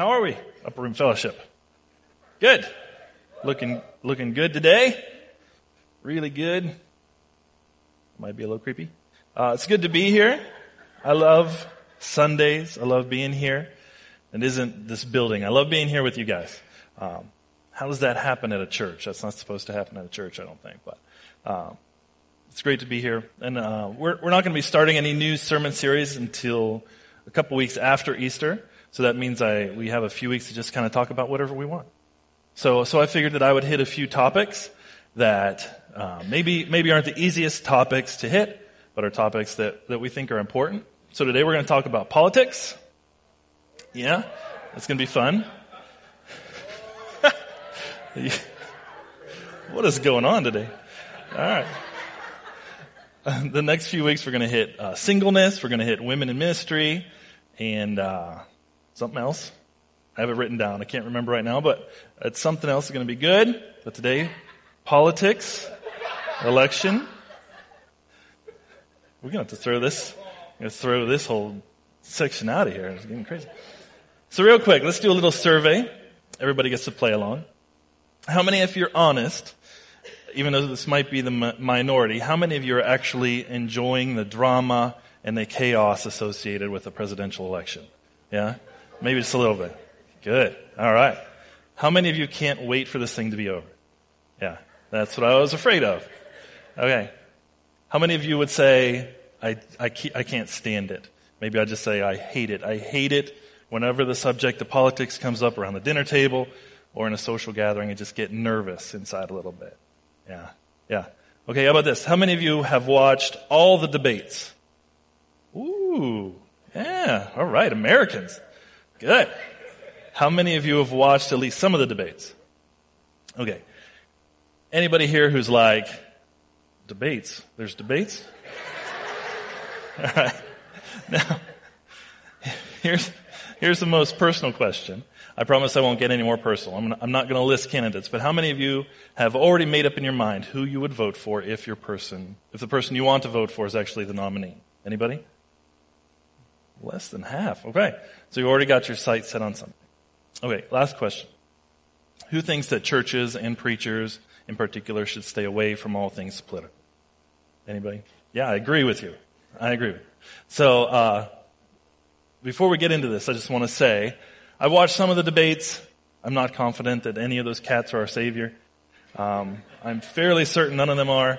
How are we? Upper Room Fellowship. Good. Looking, looking good today. Really good. Might be a little creepy. Uh, it's good to be here. I love Sundays. I love being here. It isn't this building. I love being here with you guys. Um, how does that happen at a church? That's not supposed to happen at a church, I don't think. But um, it's great to be here. And uh, we're, we're not going to be starting any new sermon series until a couple weeks after Easter. So that means I, we have a few weeks to just kind of talk about whatever we want. So, so I figured that I would hit a few topics that uh, maybe, maybe aren't the easiest topics to hit, but are topics that, that we think are important. So today we're going to talk about politics. Yeah, it's going to be fun. what is going on today? All right. the next few weeks we're going to hit uh, singleness, we're going to hit women in ministry, and uh, something else. I have it written down. I can't remember right now, but it's something else that's going to be good. But today, politics, election. We're going to have to throw this, going to throw this whole section out of here. It's getting crazy. So real quick, let's do a little survey. Everybody gets to play along. How many, if you're honest, even though this might be the minority, how many of you are actually enjoying the drama and the chaos associated with the presidential election? Yeah? Maybe just a little bit. Good. All right. How many of you can't wait for this thing to be over? Yeah. That's what I was afraid of. Okay. How many of you would say, I, I, I can't stand it? Maybe I just say, I hate it. I hate it whenever the subject of politics comes up around the dinner table or in a social gathering. I just get nervous inside a little bit. Yeah. Yeah. Okay, how about this? How many of you have watched all the debates? Ooh. Yeah. All right. Americans. Good. How many of you have watched at least some of the debates? Okay. Anybody here who's like, debates? There's debates? All right. Now, here's, here's the most personal question. I promise I won't get any more personal. I'm, I'm not going to list candidates, but how many of you have already made up in your mind who you would vote for if your person, if the person you want to vote for is actually the nominee? Anybody? Less than half. Okay. So you already got your sights set on something. Okay, last question. Who thinks that churches and preachers in particular should stay away from all things political? Anybody? Yeah, I agree with you. I agree. So, uh, before we get into this, I just want to say I've watched some of the debates. I'm not confident that any of those cats are our savior. Um, I'm fairly certain none of them are.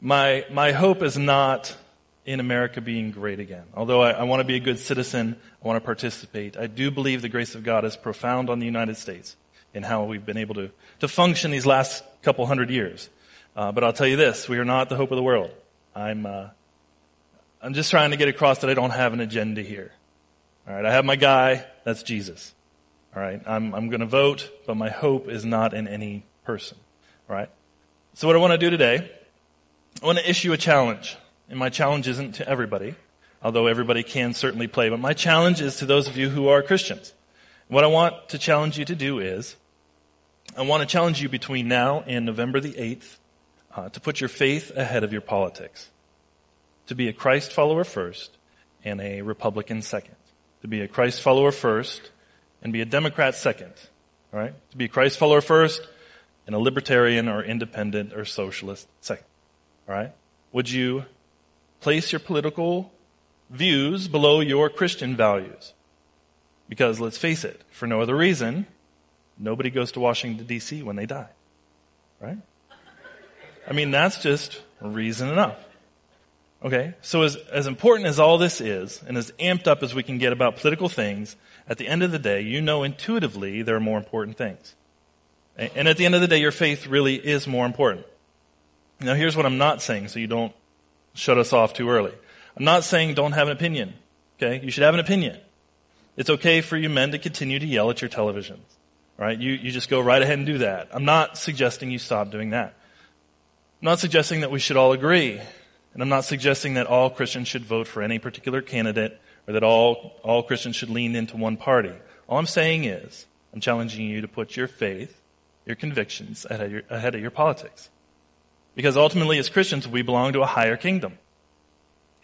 My, my hope is not in America being great again. Although I, I want to be a good citizen, I want to participate. I do believe the grace of God is profound on the United States in how we've been able to, to function these last couple hundred years. Uh, but I'll tell you this, we are not the hope of the world. I'm, uh, I'm just trying to get across that I don't have an agenda here. All right, I have my guy. That's Jesus. All right, I'm, I'm going to vote, but my hope is not in any person. All right. So what I want to do today, I want to issue a challenge, and my challenge isn't to everybody, although everybody can certainly play. But my challenge is to those of you who are Christians. What I want to challenge you to do is, I want to challenge you between now and November the 8th uh, to put your faith ahead of your politics, to be a Christ follower first and a Republican second to be a Christ follower first and be a Democrat second. All right? To be a Christ follower first and a libertarian or independent or socialist second. All right? Would you place your political views below your Christian values? Because let's face it, for no other reason, nobody goes to Washington DC when they die. Right? I mean, that's just reason enough. Okay? So as, as important as all this is, and as amped up as we can get about political things, at the end of the day, you know intuitively there are more important things. And at the end of the day, your faith really is more important. Now here's what I'm not saying so you don't shut us off too early. I'm not saying don't have an opinion. Okay? You should have an opinion. It's okay for you men to continue to yell at your televisions. Right? You, you just go right ahead and do that. I'm not suggesting you stop doing that. I'm not suggesting that we should all agree. And I'm not suggesting that all Christians should vote for any particular candidate or that all, all Christians should lean into one party. All I'm saying is, I'm challenging you to put your faith, your convictions ahead of your, ahead of your politics. Because ultimately, as Christians, we belong to a higher kingdom.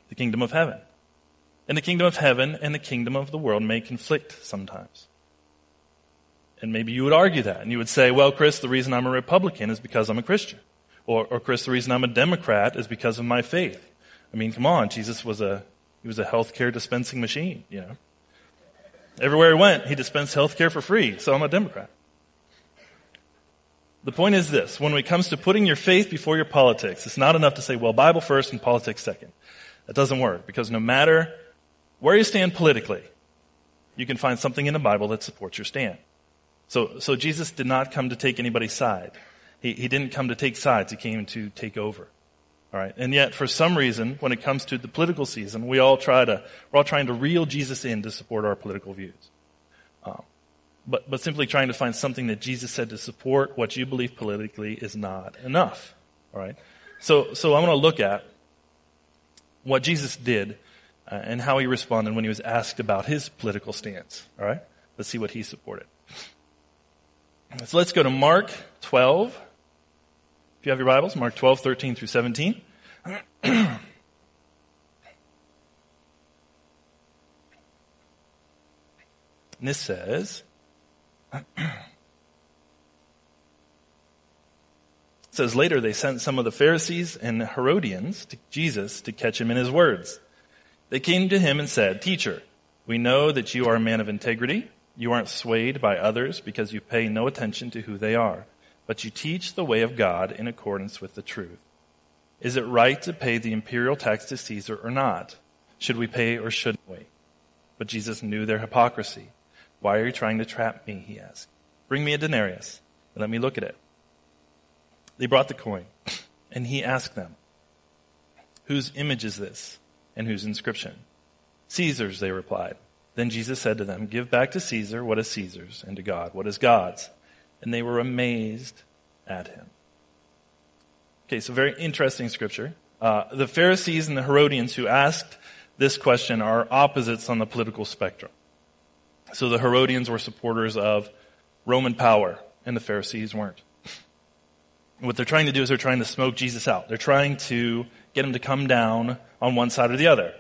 The kingdom of heaven. And the kingdom of heaven and the kingdom of the world may conflict sometimes. And maybe you would argue that. And you would say, well, Chris, the reason I'm a Republican is because I'm a Christian. Or, or Chris, the reason I'm a Democrat is because of my faith. I mean, come on, Jesus was a, he was a healthcare dispensing machine, you know. Everywhere he went, he dispensed healthcare for free, so I'm a Democrat. The point is this, when it comes to putting your faith before your politics, it's not enough to say, well, Bible first and politics second. That doesn't work, because no matter where you stand politically, you can find something in the Bible that supports your stand. So, so Jesus did not come to take anybody's side. He, he didn't come to take sides. He came to take over. All right. And yet, for some reason, when it comes to the political season, we all try to, we're all trying to reel Jesus in to support our political views. But, but simply trying to find something that Jesus said to support what you believe politically is not enough. All right. So, so I want to look at what Jesus did uh, and how he responded when he was asked about his political stance. All right. Let's see what he supported. So let's go to Mark 12. If you have your Bibles, Mark 12, 13 through 17. and this says, says later they sent some of the Pharisees and Herodians to Jesus to catch him in his words. They came to him and said, Teacher, we know that you are a man of integrity. You aren't swayed by others because you pay no attention to who they are but you teach the way of God in accordance with the truth. Is it right to pay the imperial tax to Caesar or not? Should we pay or shouldn't we? But Jesus knew their hypocrisy. Why are you trying to trap me? He asked. Bring me a denarius and let me look at it. They brought the coin and he asked them, whose image is this and whose inscription? Caesar's, they replied. Then Jesus said to them, give back to Caesar what is Caesar's and to God what is God's and they were amazed at him. Okay, so very interesting scripture. Uh, the Pharisees and the Herodians who asked this question are opposites on the political spectrum. So the Herodians were supporters of Roman power, and the Pharisees weren't. What they're trying to do is they're trying to smoke Jesus out. They're trying to get him to come down on one side or the other.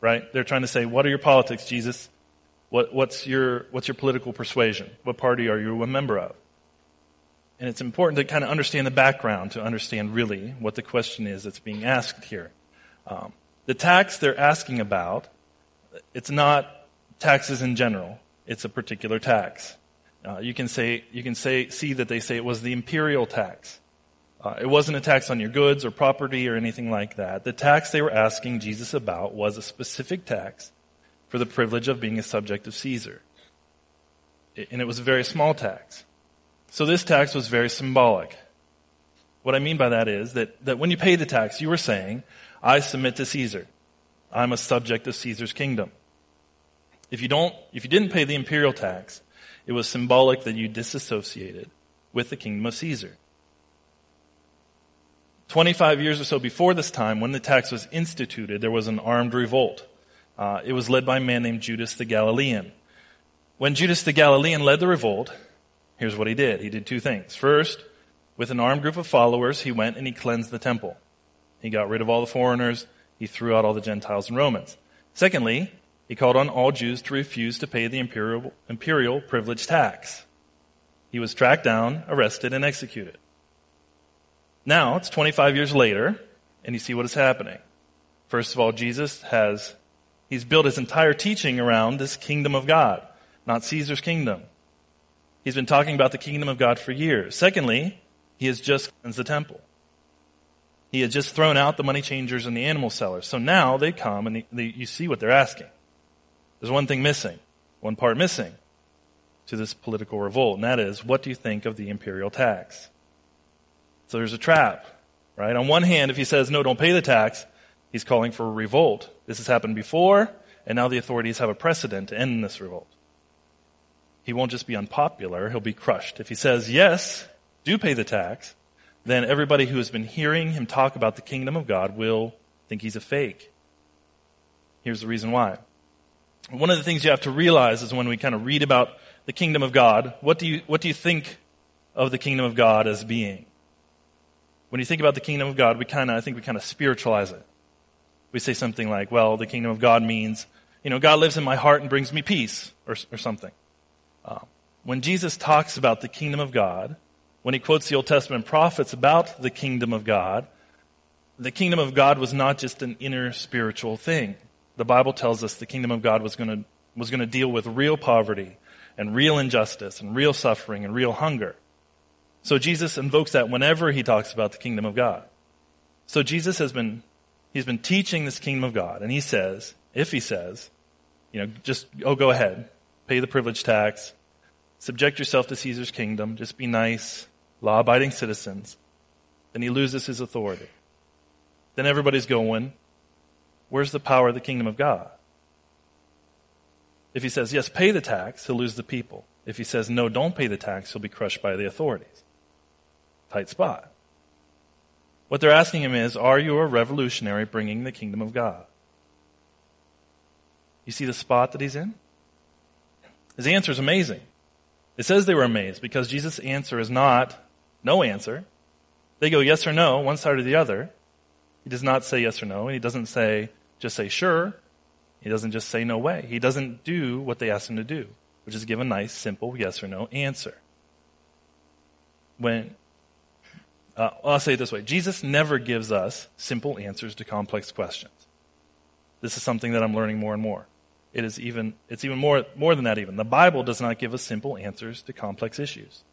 Right? They're trying to say, what are your politics, Jesus? What, what's your, what's your political persuasion? What party are you a member of? And it's important to kind of understand the background to understand really what the question is that's being asked here. Um, the tax they're asking about, it's not taxes in general. It's a particular tax. Uh, you can say, you can say, see that they say it was the imperial tax. Uh, it wasn't a tax on your goods or property or anything like that. The tax they were asking Jesus about was a specific tax for the privilege of being a subject of Caesar. And it was a very small tax. So this tax was very symbolic. What I mean by that is that, that when you pay the tax, you were saying, I submit to Caesar. I'm a subject of Caesar's kingdom. If you don't, if you didn't pay the imperial tax, it was symbolic that you disassociated with the kingdom of Caesar. 25 years or so before this time, when the tax was instituted, there was an armed revolt. Uh, it was led by a man named Judas the Galilean. When Judas the Galilean led the revolt, Here's what he did. He did two things. First, with an armed group of followers, he went and he cleansed the temple. He got rid of all the foreigners. He threw out all the Gentiles and Romans. Secondly, he called on all Jews to refuse to pay the imperial, imperial privilege tax. He was tracked down, arrested, and executed. Now, it's 25 years later, and you see what is happening. First of all, Jesus has, he's built his entire teaching around this kingdom of God, not Caesar's kingdom. He's been talking about the kingdom of God for years. Secondly, he has just cleansed the temple. He had just thrown out the money changers and the animal sellers. So now they come and they, they, you see what they're asking. There's one thing missing, one part missing to this political revolt, and that is, what do you think of the imperial tax? So there's a trap, right? On one hand, if he says, no, don't pay the tax, he's calling for a revolt. This has happened before, and now the authorities have a precedent to end this revolt he won't just be unpopular, he'll be crushed. If he says, yes, do pay the tax, then everybody who has been hearing him talk about the kingdom of God will think he's a fake. Here's the reason why. One of the things you have to realize is when we kind of read about the kingdom of God, what do you, what do you think of the kingdom of God as being? When you think about the kingdom of God, we kind of, I think we kind of spiritualize it. We say something like, well, the kingdom of God means, you know, God lives in my heart and brings me peace, or, or something. Uh, when Jesus talks about the kingdom of God, when he quotes the Old Testament prophets about the kingdom of God, the kingdom of God was not just an inner spiritual thing. The Bible tells us the kingdom of God was going to, was going to deal with real poverty and real injustice and real suffering and real hunger. So Jesus invokes that whenever he talks about the kingdom of God. So Jesus has been, he's been teaching this kingdom of God and he says, if he says, you know, just, oh, go ahead, pay the privilege tax, subject yourself to Caesar's kingdom, just be nice, law abiding citizens, then he loses his authority. Then everybody's going, where's the power of the kingdom of God? If he says, yes, pay the tax, he'll lose the people. If he says, no, don't pay the tax, he'll be crushed by the authorities. Tight spot. What they're asking him is, are you a revolutionary bringing the kingdom of God? You see the spot that he's in? His answer is amazing. It says they were amazed because Jesus' answer is not no answer. They go yes or no, one side or the other. He does not say yes or no, and he doesn't say just say sure. He doesn't just say no way. He doesn't do what they ask him to do, which is give a nice, simple yes or no answer. When uh, I'll say it this way Jesus never gives us simple answers to complex questions. This is something that I'm learning more and more. It is even, it's even more, more than that even. The Bible does not give us simple answers to complex issues.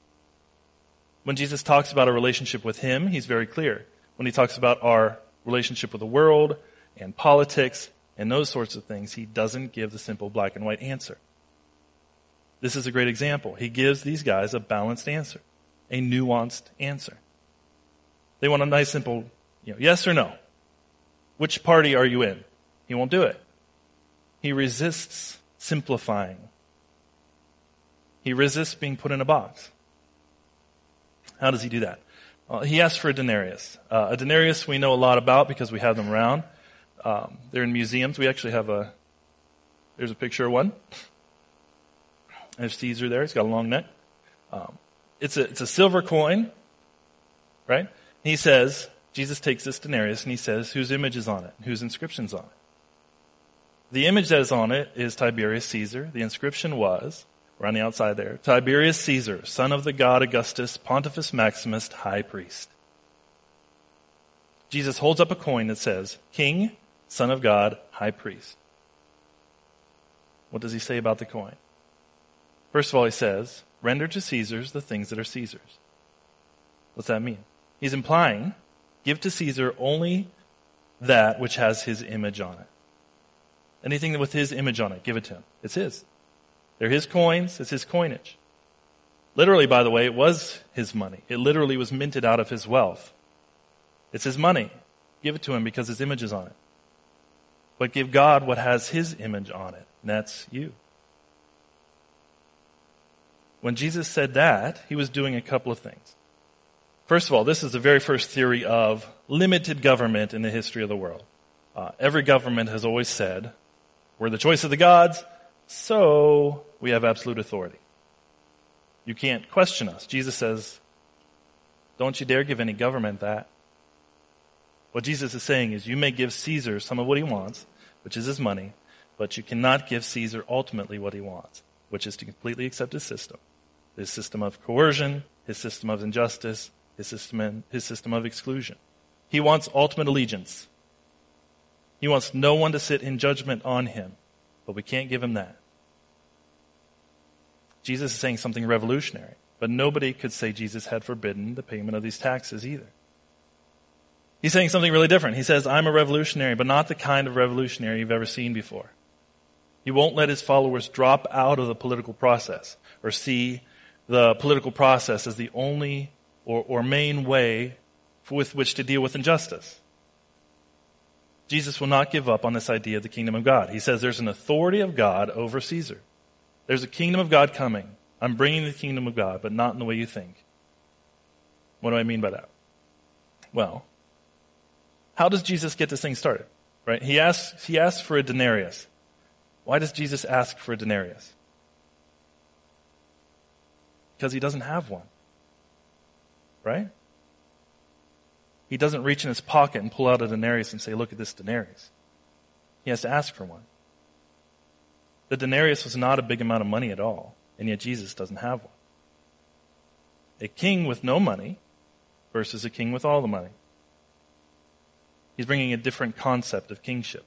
When Jesus talks about a relationship with Him, He's very clear. When He talks about our relationship with the world and politics and those sorts of things, He doesn't give the simple black and white answer. This is a great example. He gives these guys a balanced answer, a nuanced answer. They want a nice simple, you know, yes or no. Which party are you in? He won't do it. He resists simplifying. He resists being put in a box. How does he do that? He asks for a denarius. Uh, a denarius we know a lot about because we have them around. Um, they're in museums. We actually have a, there's a picture of one. There's Caesar there. He's got a long neck. Um, it's, a, it's a silver coin, right? He says, Jesus takes this denarius and he says, whose image is on it? Whose inscription's on it? The image that is on it is Tiberius Caesar. The inscription was, we're on the outside there, Tiberius Caesar, son of the god Augustus, Pontifex Maximus, high priest. Jesus holds up a coin that says, King, Son of God, High Priest. What does he say about the coin? First of all, he says, Render to Caesar's the things that are Caesar's. What's that mean? He's implying, give to Caesar only that which has his image on it. Anything with his image on it, give it to him. It's his. They're his coins, it's his coinage. Literally, by the way, it was his money. It literally was minted out of his wealth. It's his money. Give it to him because his image is on it. But give God what has his image on it, and that's you. When Jesus said that, he was doing a couple of things. First of all, this is the very first theory of limited government in the history of the world. Uh, every government has always said, we're the choice of the gods, so we have absolute authority. You can't question us. Jesus says, don't you dare give any government that. What Jesus is saying is you may give Caesar some of what he wants, which is his money, but you cannot give Caesar ultimately what he wants, which is to completely accept his system. His system of coercion, his system of injustice, his system, his system of exclusion. He wants ultimate allegiance. He wants no one to sit in judgment on him, but we can't give him that. Jesus is saying something revolutionary, but nobody could say Jesus had forbidden the payment of these taxes either. He's saying something really different. He says, I'm a revolutionary, but not the kind of revolutionary you've ever seen before. He won't let his followers drop out of the political process or see the political process as the only or, or main way with which to deal with injustice. Jesus will not give up on this idea of the kingdom of God. He says there's an authority of God over Caesar. There's a kingdom of God coming. I'm bringing the kingdom of God, but not in the way you think. What do I mean by that? Well, how does Jesus get this thing started? Right? He asks, he asks for a denarius. Why does Jesus ask for a denarius? Because he doesn't have one. Right? He doesn't reach in his pocket and pull out a denarius and say, look at this denarius. He has to ask for one. The denarius was not a big amount of money at all. and yet Jesus doesn't have one. A king with no money versus a king with all the money. He's bringing a different concept of kingship.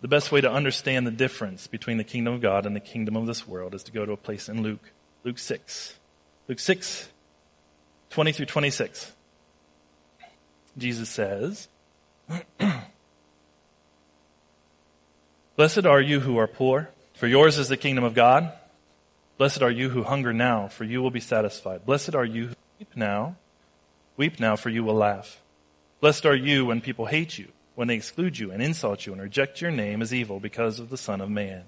The best way to understand the difference between the kingdom of God and the kingdom of this world is to go to a place in Luke, Luke 6. Luke 6, 20 through 26. Jesus says, Blessed are you who are poor, for yours is the kingdom of God. Blessed are you who hunger now, for you will be satisfied. Blessed are you who weep now. Weep now, for you will laugh. Blessed are you when people hate you, when they exclude you and insult you and reject your name as evil because of the Son of Man.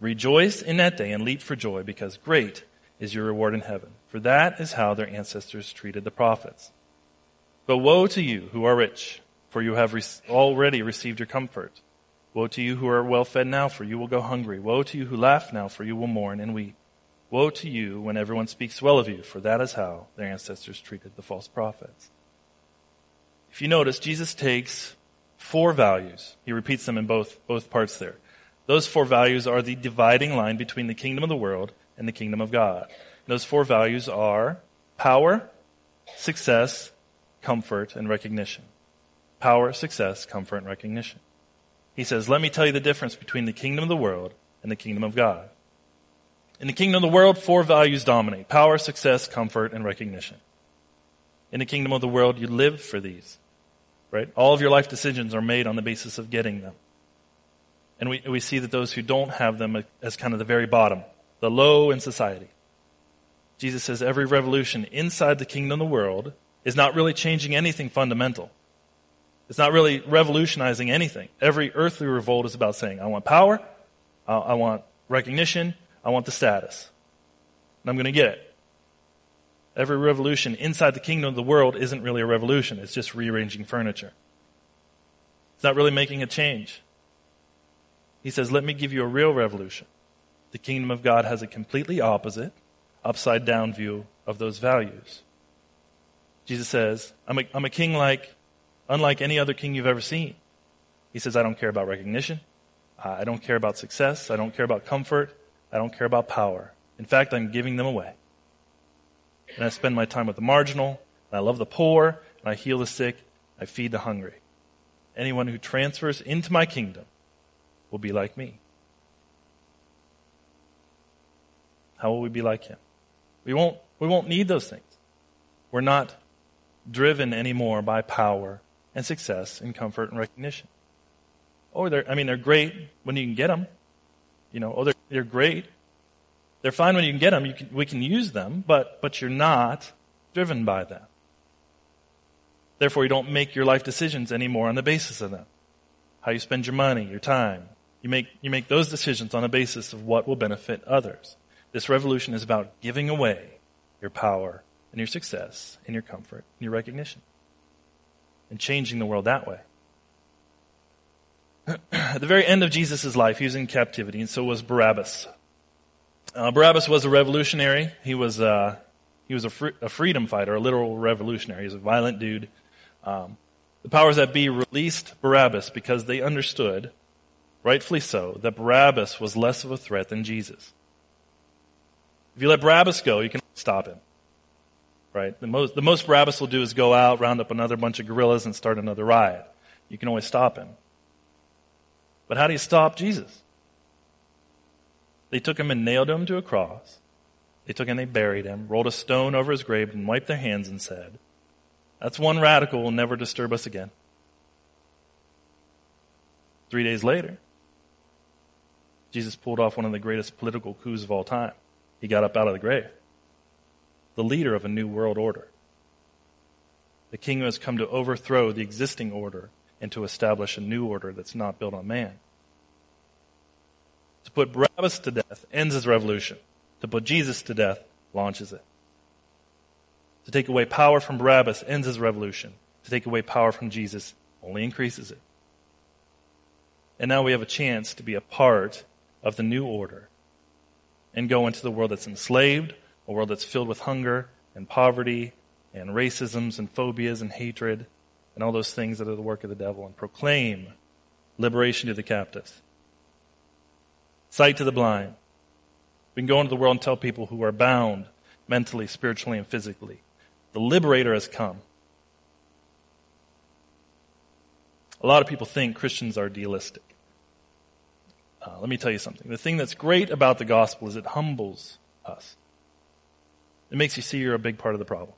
Rejoice in that day and leap for joy, because great is your reward in heaven. For that is how their ancestors treated the prophets. But woe to you who are rich, for you have already received your comfort. Woe to you who are well fed now, for you will go hungry. Woe to you who laugh now, for you will mourn and weep. Woe to you when everyone speaks well of you, for that is how their ancestors treated the false prophets. If you notice, Jesus takes four values. He repeats them in both, both parts there. Those four values are the dividing line between the kingdom of the world and the kingdom of God. those four values are power, success, comfort, and recognition. Power, success, comfort, and recognition. He says, Let me tell you the difference between the kingdom of the world and the kingdom of God. In the kingdom of the world, four values dominate power, success, comfort, and recognition. In the kingdom of the world, you live for these, right? All of your life decisions are made on the basis of getting them. And we, we see that those who don't have them as kind of the very bottom, the low in society. Jesus says every revolution inside the kingdom of the world is not really changing anything fundamental. It's not really revolutionizing anything. Every earthly revolt is about saying, I want power, I want recognition, I want the status. And I'm going to get it. Every revolution inside the kingdom of the world isn't really a revolution. It's just rearranging furniture. It's not really making a change. He says, let me give you a real revolution. The kingdom of God has a completely opposite, upside down view of those values. Jesus says, I'm a, I'm a king like unlike any other king you've ever seen. He says, I don't care about recognition. I don't care about success. I don't care about comfort. I don't care about power. In fact, I'm giving them away. And I spend my time with the marginal, and I love the poor, and I heal the sick, I feed the hungry. Anyone who transfers into my kingdom will be like me. How will we be like him? We won't, we won't need those things. We're not driven anymore by power and success and comfort and recognition. Oh, they're, I mean, they're great when you can get them. You know, oh, they're, they're great. They're fine when you can get them. Can, we can use them, but, but you're not driven by them. Therefore, you don't make your life decisions anymore on the basis of them. How you spend your money, your time. You make, you make those decisions on the basis of what will benefit others. This revolution is about giving away your power and your success and your comfort and your recognition and changing the world that way. At the very end of Jesus' life, he was in captivity, and so was Barabbas. Uh, Barabbas was a revolutionary. He was, uh, he was a, fr- a, freedom fighter, a literal revolutionary. He was a violent dude. Um, the powers that be released Barabbas because they understood, rightfully so, that Barabbas was less of a threat than Jesus. If you let Barabbas go, you can stop him right? The most, the most Barabbas will do is go out, round up another bunch of guerrillas, and start another riot. You can always stop him. But how do you stop Jesus? They took him and nailed him to a cross. They took him and they buried him, rolled a stone over his grave, and wiped their hands and said, That's one radical will never disturb us again. Three days later, Jesus pulled off one of the greatest political coups of all time. He got up out of the grave the leader of a new world order. The king who has come to overthrow the existing order and to establish a new order that's not built on man. To put Barabbas to death ends his revolution. To put Jesus to death launches it. To take away power from Barabbas ends his revolution. To take away power from Jesus only increases it. And now we have a chance to be a part of the new order and go into the world that's enslaved, a world that's filled with hunger and poverty and racisms and phobias and hatred and all those things that are the work of the devil and proclaim liberation to the captives, sight to the blind, We can go into the world and tell people who are bound mentally, spiritually, and physically. The liberator has come. A lot of people think Christians are idealistic. Uh, let me tell you something. The thing that's great about the gospel is it humbles us. It makes you see you're a big part of the problem.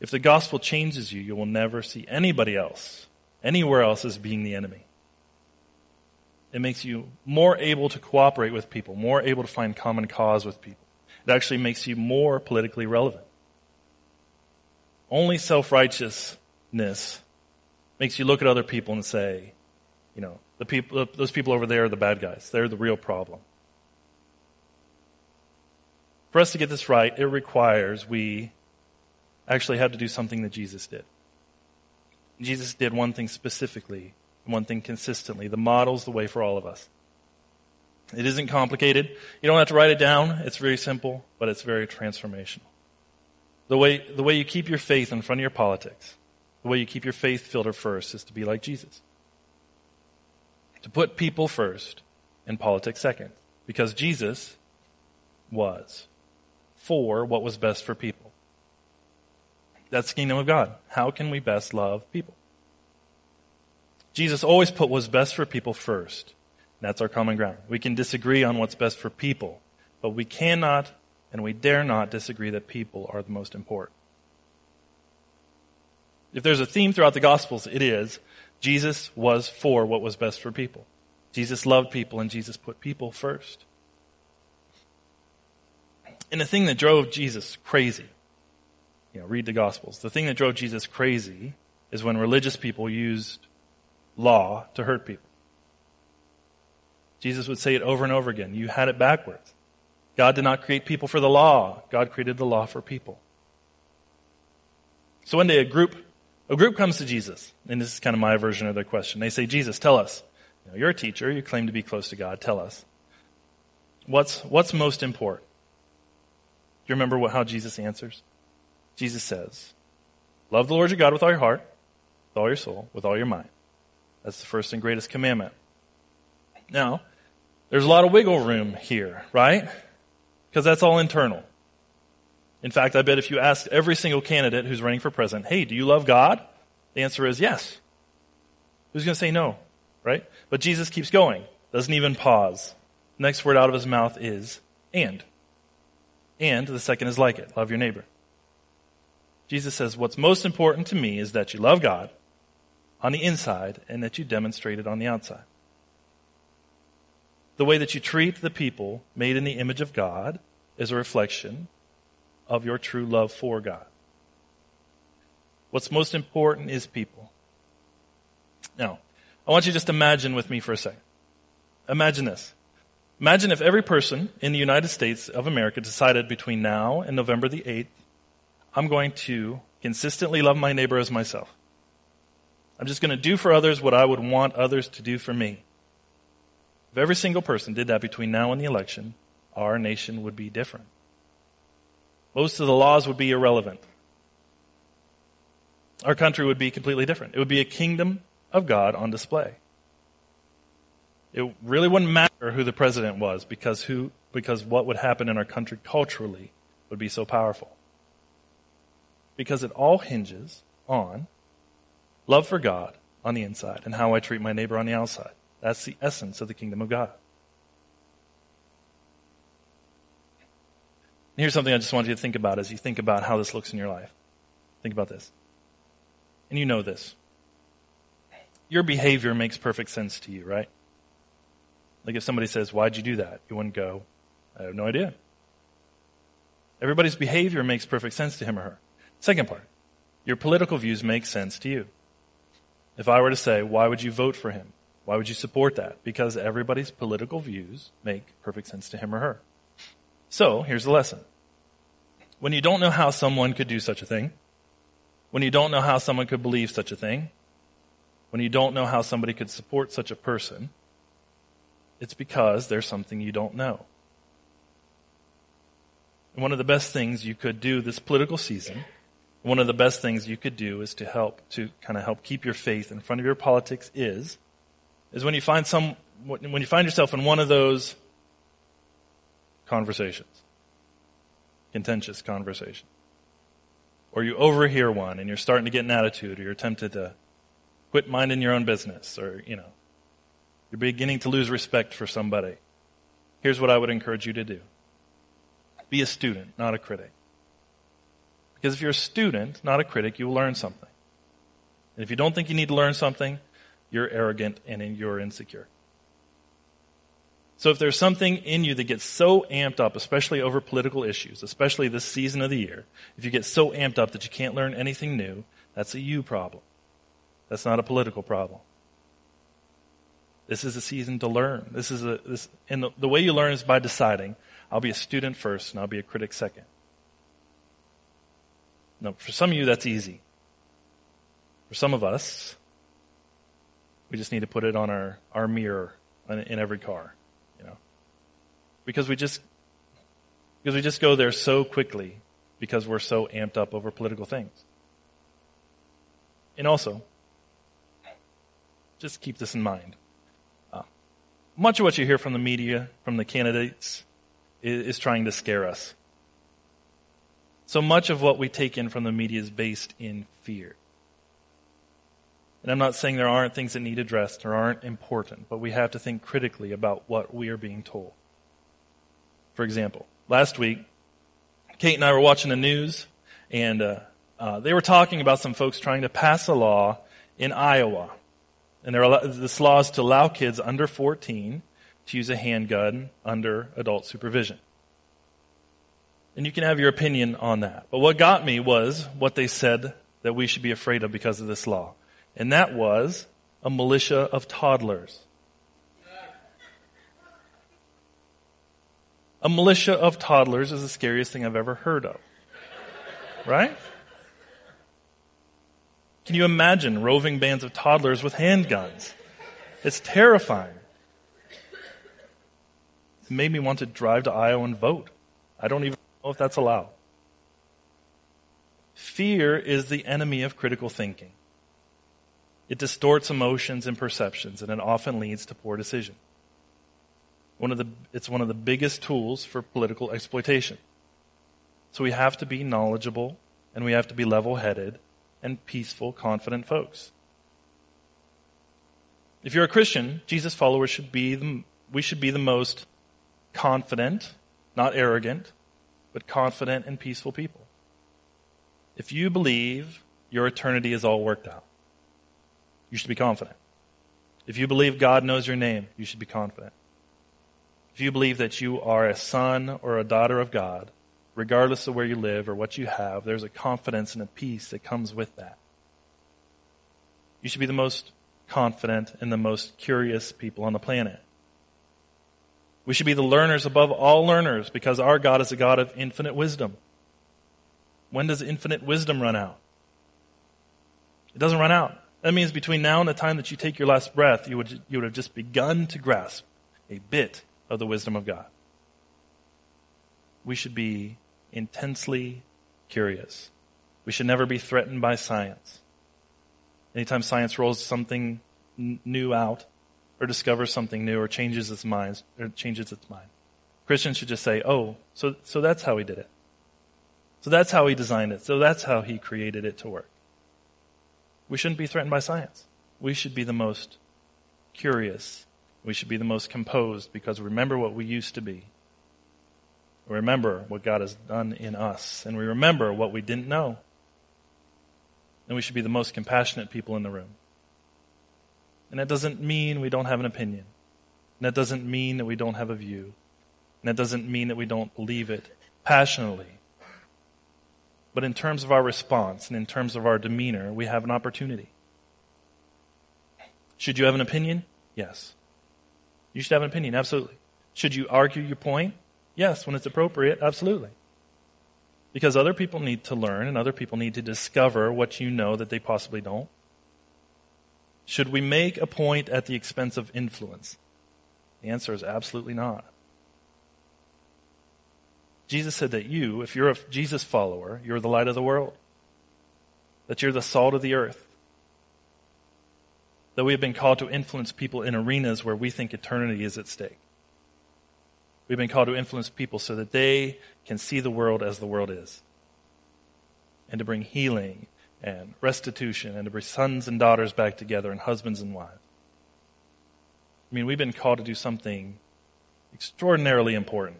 If the gospel changes you, you will never see anybody else, anywhere else, as being the enemy. It makes you more able to cooperate with people, more able to find common cause with people. It actually makes you more politically relevant. Only self-righteousness makes you look at other people and say, you know, the people, those people over there are the bad guys. They're the real problem. For us to get this right, it requires we actually have to do something that Jesus did. Jesus did one thing specifically, one thing consistently. The model's the way for all of us. It isn't complicated. You don't have to write it down. It's very simple, but it's very transformational. The way, the way you keep your faith in front of your politics, the way you keep your faith filter first is to be like Jesus. To put people first and politics second. Because Jesus was for what was best for people. That's the kingdom of God. How can we best love people? Jesus always put what's best for people first. That's our common ground. We can disagree on what's best for people, but we cannot and we dare not disagree that people are the most important. If there's a theme throughout the Gospels, it is Jesus was for what was best for people. Jesus loved people and Jesus put people first. And the thing that drove Jesus crazy, you know, read the Gospels. The thing that drove Jesus crazy is when religious people used law to hurt people. Jesus would say it over and over again. You had it backwards. God did not create people for the law. God created the law for people. So one day a group, a group comes to Jesus, and this is kind of my version of their question. They say, Jesus, tell us. You you're a teacher. You claim to be close to God. Tell us. What's, what's most important? Do you remember what, how Jesus answers? Jesus says, Love the Lord your God with all your heart, with all your soul, with all your mind. That's the first and greatest commandment. Now, there's a lot of wiggle room here, right? Because that's all internal. In fact, I bet if you ask every single candidate who's running for president, hey, do you love God? The answer is yes. Who's going to say no? Right? But Jesus keeps going. Doesn't even pause. Next word out of his mouth is and. And the second is like it love your neighbor. Jesus says, What's most important to me is that you love God on the inside and that you demonstrate it on the outside. The way that you treat the people made in the image of God is a reflection of your true love for God. What's most important is people. Now, I want you to just imagine with me for a second. Imagine this. Imagine if every person in the United States of America decided between now and November the 8th, I'm going to consistently love my neighbor as myself. I'm just going to do for others what I would want others to do for me. If every single person did that between now and the election, our nation would be different. Most of the laws would be irrelevant. Our country would be completely different. It would be a kingdom of God on display. It really wouldn't matter who the president was because who, because what would happen in our country culturally would be so powerful. Because it all hinges on love for God on the inside and how I treat my neighbor on the outside. That's the essence of the kingdom of God. Here's something I just want you to think about as you think about how this looks in your life. Think about this. And you know this. Your behavior makes perfect sense to you, right? Like if somebody says, Why'd you do that? You wouldn't go, I have no idea. Everybody's behavior makes perfect sense to him or her. Second part, your political views make sense to you. If I were to say, Why would you vote for him? Why would you support that? Because everybody's political views make perfect sense to him or her. So, here's the lesson. When you don't know how someone could do such a thing, when you don't know how someone could believe such a thing, when you don't know how somebody could support such a person, it's because there's something you don't know. And one of the best things you could do this political season, one of the best things you could do is to help, to kind of help keep your faith in front of your politics is, is when you find some, when you find yourself in one of those conversations, contentious conversations. Or you overhear one and you're starting to get an attitude or you're tempted to quit minding your own business or, you know, you're beginning to lose respect for somebody. Here's what I would encourage you to do. Be a student, not a critic. Because if you're a student, not a critic, you will learn something. And if you don't think you need to learn something, you're arrogant and you're insecure. So if there's something in you that gets so amped up, especially over political issues, especially this season of the year, if you get so amped up that you can't learn anything new, that's a you problem. That's not a political problem. This is a season to learn. This is a this and the, the way you learn is by deciding I'll be a student first and I'll be a critic second. No, for some of you that's easy. For some of us, we just need to put it on our, our mirror in, in every car, you know. Because we just because we just go there so quickly because we're so amped up over political things. And also, just keep this in mind. Uh, much of what you hear from the media, from the candidates, is, is trying to scare us. So much of what we take in from the media is based in fear. And I'm not saying there aren't things that need addressed or aren't important, but we have to think critically about what we are being told. For example, last week, Kate and I were watching the news, and uh, uh, they were talking about some folks trying to pass a law in Iowa and there this law is to allow kids under 14 to use a handgun under adult supervision. And you can have your opinion on that. But what got me was what they said that we should be afraid of because of this law. And that was a militia of toddlers. A militia of toddlers is the scariest thing I've ever heard of. Right? Can you imagine roving bands of toddlers with handguns? It's terrifying. It made me want to drive to Iowa and vote. I don't even know if that's allowed. Fear is the enemy of critical thinking. It distorts emotions and perceptions, and it often leads to poor decisions. One of the, it's one of the biggest tools for political exploitation. So we have to be knowledgeable and we have to be level headed and peaceful, confident folks. If you're a Christian, Jesus followers should be the, we should be the most confident, not arrogant, but confident and peaceful people. If you believe your eternity is all worked out, you should be confident. If you believe God knows your name, you should be confident. If you believe that you are a son or a daughter of God, regardless of where you live or what you have, there's a confidence and a peace that comes with that. You should be the most confident and the most curious people on the planet. We should be the learners above all learners because our God is a God of infinite wisdom. When does infinite wisdom run out? It doesn't run out. That means between now and the time that you take your last breath, you would, you would have just begun to grasp a bit of the wisdom of God. We should be intensely curious. We should never be threatened by science. Anytime science rolls something n- new out, or discovers something new, or changes its mind, or changes its mind, Christians should just say, "Oh, so so that's how he did it. So that's how he designed it. So that's how he created it to work." We shouldn't be threatened by science. We should be the most curious. We should be the most composed because remember what we used to be remember what God has done in us, and we remember what we didn't know. And we should be the most compassionate people in the room. And that doesn't mean we don't have an opinion. And that doesn't mean that we don't have a view. And that doesn't mean that we don't believe it passionately. But in terms of our response and in terms of our demeanor, we have an opportunity. Should you have an opinion? Yes. You should have an opinion, absolutely. Should you argue your point? Yes, when it's appropriate, absolutely. Because other people need to learn and other people need to discover what you know that they possibly don't. Should we make a point at the expense of influence? The answer is absolutely not. Jesus said that you, if you're a Jesus follower, you're the light of the world. That you're the salt of the earth. That we have been called to influence people in arenas where we think eternity is at stake. We've been called to influence people so that they can see the world as the world is. And to bring healing and restitution and to bring sons and daughters back together and husbands and wives. I mean, we've been called to do something extraordinarily important.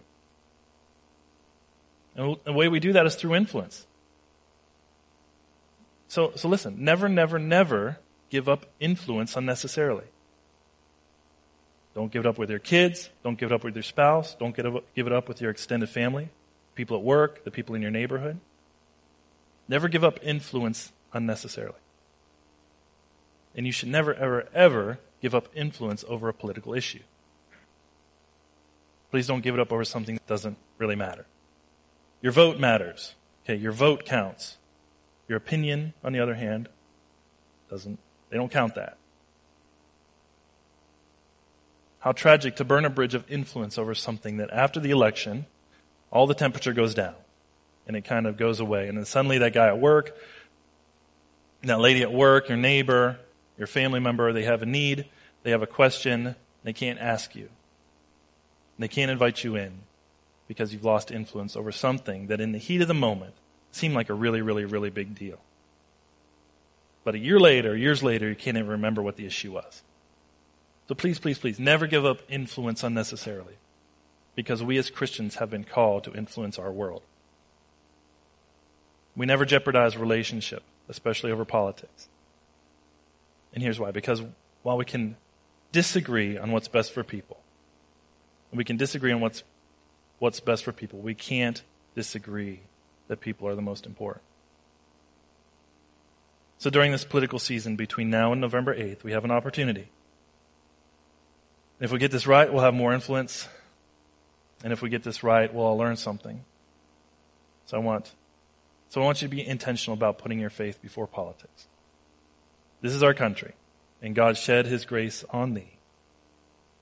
And the way we do that is through influence. So, so listen, never, never, never give up influence unnecessarily. Don't give it up with your kids. Don't give it up with your spouse. Don't give it up with your extended family, people at work, the people in your neighborhood. Never give up influence unnecessarily. And you should never, ever, ever give up influence over a political issue. Please don't give it up over something that doesn't really matter. Your vote matters. Okay, your vote counts. Your opinion, on the other hand, doesn't, they don't count that. How tragic to burn a bridge of influence over something that after the election, all the temperature goes down and it kind of goes away. And then suddenly that guy at work, that lady at work, your neighbor, your family member, they have a need, they have a question, they can't ask you. They can't invite you in because you've lost influence over something that in the heat of the moment seemed like a really, really, really big deal. But a year later, years later, you can't even remember what the issue was. So please, please, please, never give up influence unnecessarily because we as Christians have been called to influence our world. We never jeopardize relationship, especially over politics. And here's why. Because while we can disagree on what's best for people, we can disagree on what's, what's best for people, we can't disagree that people are the most important. So during this political season between now and November 8th, we have an opportunity. If we get this right, we'll have more influence. And if we get this right, we'll all learn something. So I want, so I want you to be intentional about putting your faith before politics. This is our country, and God shed his grace on thee.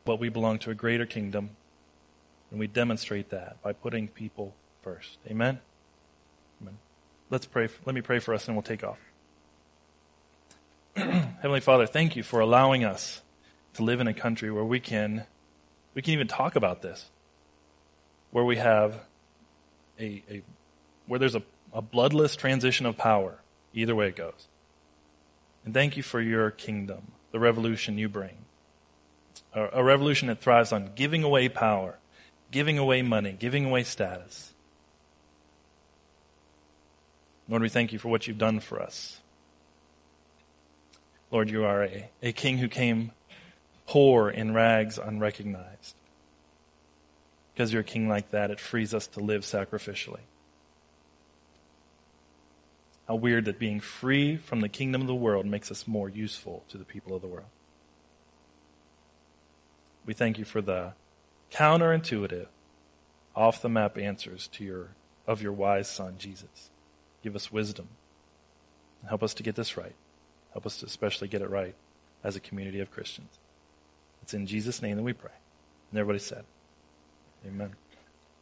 But we belong to a greater kingdom, and we demonstrate that by putting people first. Amen? Amen. Let's pray. Let me pray for us, and we'll take off. Heavenly Father, thank you for allowing us to live in a country where we can, we can even talk about this, where we have a, a where there's a, a bloodless transition of power, either way it goes. And thank you for your kingdom, the revolution you bring. A, a revolution that thrives on giving away power, giving away money, giving away status. Lord, we thank you for what you've done for us. Lord, you are a, a king who came poor in rags unrecognized. Because you're a king like that, it frees us to live sacrificially. How weird that being free from the kingdom of the world makes us more useful to the people of the world. We thank you for the counterintuitive, off the map answers to your, of your wise son, Jesus. Give us wisdom. Help us to get this right. Help us to especially get it right as a community of Christians. It's in Jesus' name that we pray. And everybody said, Amen.